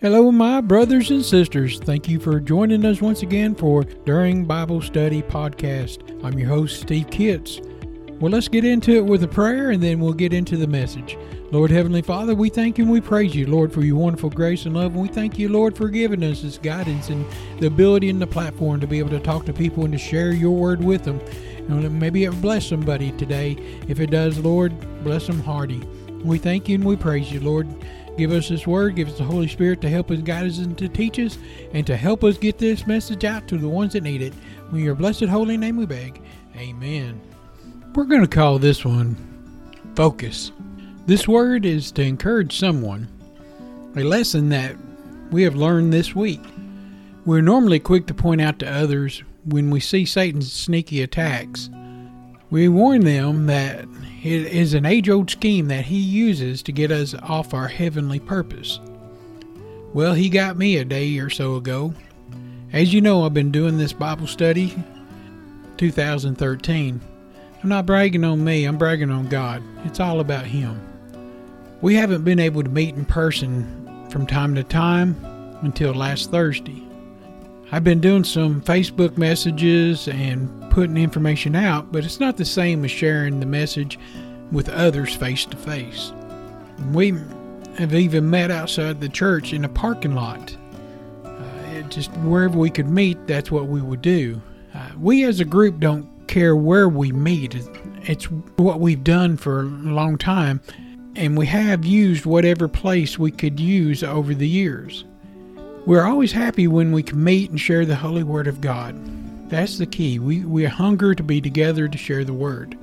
Hello, my brothers and sisters. Thank you for joining us once again for During Bible Study Podcast. I'm your host, Steve Kitts. Well, let's get into it with a prayer and then we'll get into the message. Lord Heavenly Father, we thank you and we praise you, Lord, for your wonderful grace and love. And we thank you, Lord, for giving us this guidance and the ability and the platform to be able to talk to people and to share your word with them. Maybe it bless somebody today. If it does, Lord, bless them hearty. We thank you and we praise you, Lord. Give us this word, give us the Holy Spirit to help us, guide us, and to teach us, and to help us get this message out to the ones that need it. In your blessed holy name we beg. Amen. We're going to call this one Focus. This word is to encourage someone, a lesson that we have learned this week. We're normally quick to point out to others when we see Satan's sneaky attacks. We warn them that it is an age old scheme that he uses to get us off our heavenly purpose. Well, he got me a day or so ago. As you know, I've been doing this Bible study 2013. I'm not bragging on me, I'm bragging on God. It's all about Him. We haven't been able to meet in person from time to time until last Thursday. I've been doing some Facebook messages and putting information out, but it's not the same as sharing the message with others face to face. We have even met outside the church in a parking lot. Uh, just wherever we could meet, that's what we would do. Uh, we as a group don't care where we meet, it's what we've done for a long time, and we have used whatever place we could use over the years. We're always happy when we can meet and share the holy word of God. That's the key. We, we hunger to be together to share the word.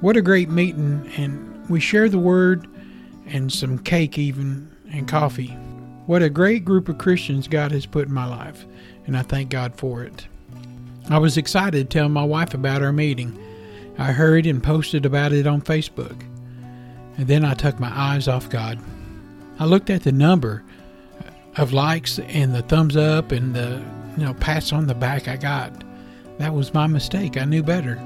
What a great meeting, and we share the word and some cake, even, and coffee. What a great group of Christians God has put in my life, and I thank God for it. I was excited telling my wife about our meeting. I hurried and posted about it on Facebook. And then I took my eyes off God. I looked at the number of likes and the thumbs up and the you know, pats on the back I got. That was my mistake. I knew better.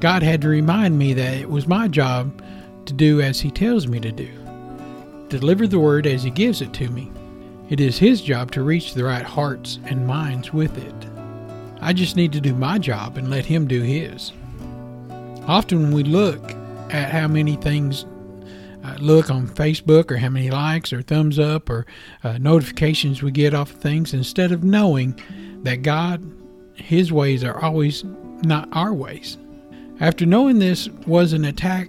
God had to remind me that it was my job to do as He tells me to do, deliver the word as He gives it to me. It is His job to reach the right hearts and minds with it. I just need to do my job and let Him do His. Often when we look at how many things uh, look on Facebook or how many likes or thumbs up or uh, notifications we get off of things instead of knowing that God, His ways are always not our ways. After knowing this was an attack,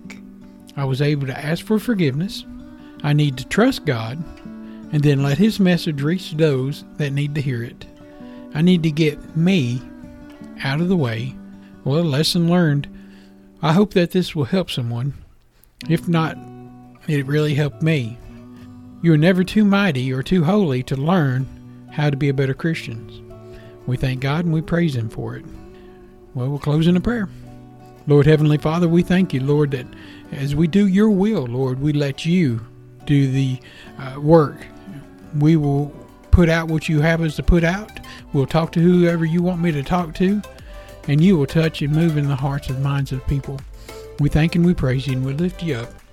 I was able to ask for forgiveness. I need to trust God and then let His message reach those that need to hear it. I need to get me out of the way. Well, lesson learned. I hope that this will help someone. If not, it really helped me. You are never too mighty or too holy to learn how to be a better Christian. We thank God and we praise Him for it. Well, we'll close in a prayer. Lord Heavenly Father, we thank you, Lord, that as we do your will, Lord, we let you do the uh, work. We will put out what you have us to put out. We'll talk to whoever you want me to talk to, and you will touch and move in the hearts and minds of people. We thank and we praise you and we lift you up.